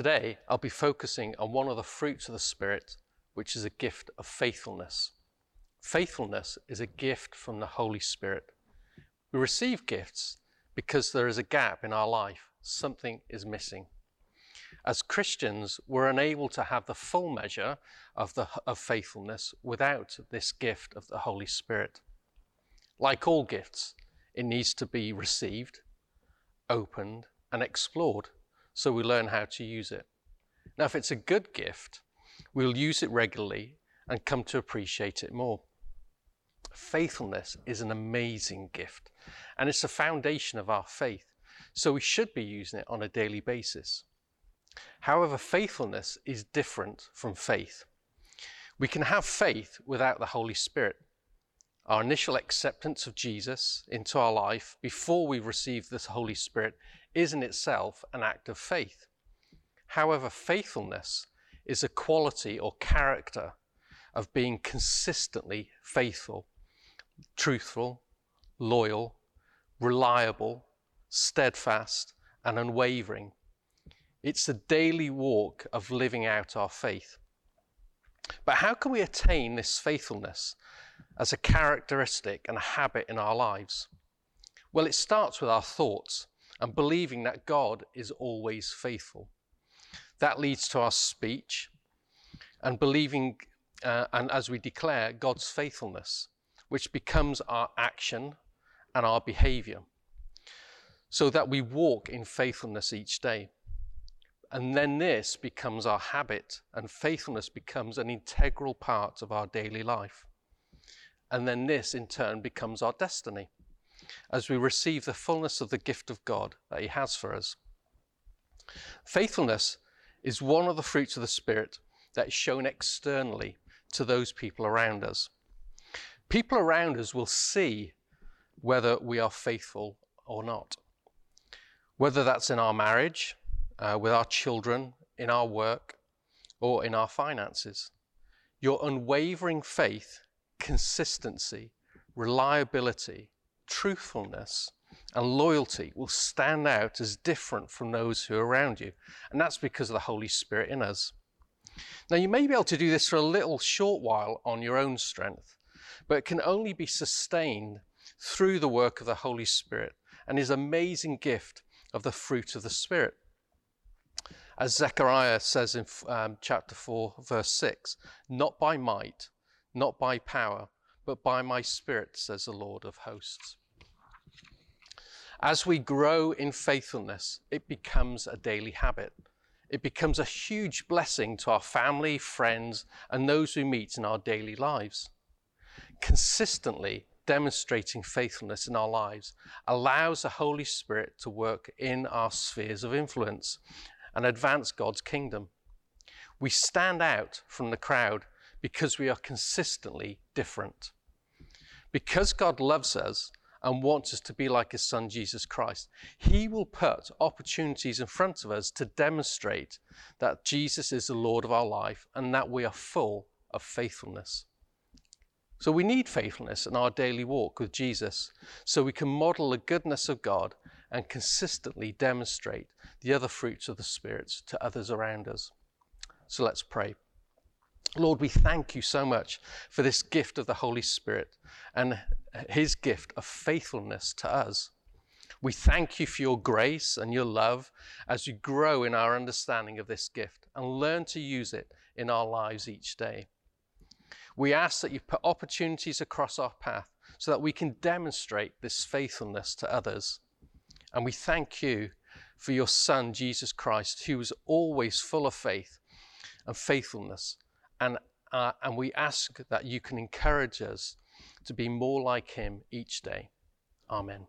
Today, I'll be focusing on one of the fruits of the Spirit, which is a gift of faithfulness. Faithfulness is a gift from the Holy Spirit. We receive gifts because there is a gap in our life, something is missing. As Christians, we're unable to have the full measure of, the, of faithfulness without this gift of the Holy Spirit. Like all gifts, it needs to be received, opened, and explored so we learn how to use it. Now, if it's a good gift, we'll use it regularly and come to appreciate it more. Faithfulness is an amazing gift and it's the foundation of our faith, so we should be using it on a daily basis. However, faithfulness is different from faith. We can have faith without the Holy Spirit. Our initial acceptance of Jesus into our life before we receive the Holy Spirit is in itself an act of faith. However, faithfulness is a quality or character of being consistently faithful, truthful, loyal, reliable, steadfast, and unwavering. It's the daily walk of living out our faith. But how can we attain this faithfulness as a characteristic and a habit in our lives? Well, it starts with our thoughts and believing that God is always faithful. That leads to our speech and believing, uh, and as we declare God's faithfulness, which becomes our action and our behavior, so that we walk in faithfulness each day. And then this becomes our habit, and faithfulness becomes an integral part of our daily life. And then this, in turn, becomes our destiny as we receive the fullness of the gift of God that He has for us. Faithfulness is one of the fruits of the Spirit that is shown externally to those people around us. People around us will see whether we are faithful or not. Whether that's in our marriage, uh, with our children, in our work, or in our finances. Your unwavering faith, consistency, reliability, truthfulness, and loyalty will stand out as different from those who are around you. And that's because of the Holy Spirit in us. Now, you may be able to do this for a little short while on your own strength, but it can only be sustained through the work of the Holy Spirit and his amazing gift of the fruit of the Spirit. As Zechariah says in um, chapter 4, verse 6, not by might, not by power, but by my Spirit, says the Lord of hosts. As we grow in faithfulness, it becomes a daily habit. It becomes a huge blessing to our family, friends, and those we meet in our daily lives. Consistently demonstrating faithfulness in our lives allows the Holy Spirit to work in our spheres of influence and advance God's kingdom. We stand out from the crowd because we are consistently different. Because God loves us and wants us to be like his son Jesus Christ, he will put opportunities in front of us to demonstrate that Jesus is the Lord of our life and that we are full of faithfulness. So we need faithfulness in our daily walk with Jesus so we can model the goodness of God and consistently demonstrate the other fruits of the Spirit to others around us. So let's pray. Lord, we thank you so much for this gift of the Holy Spirit and his gift of faithfulness to us. We thank you for your grace and your love as we grow in our understanding of this gift and learn to use it in our lives each day. We ask that you put opportunities across our path so that we can demonstrate this faithfulness to others. And we thank you for your Son, Jesus Christ, who was always full of faith and faithfulness and, uh, and we ask that you can encourage us to be more like him each day. Amen.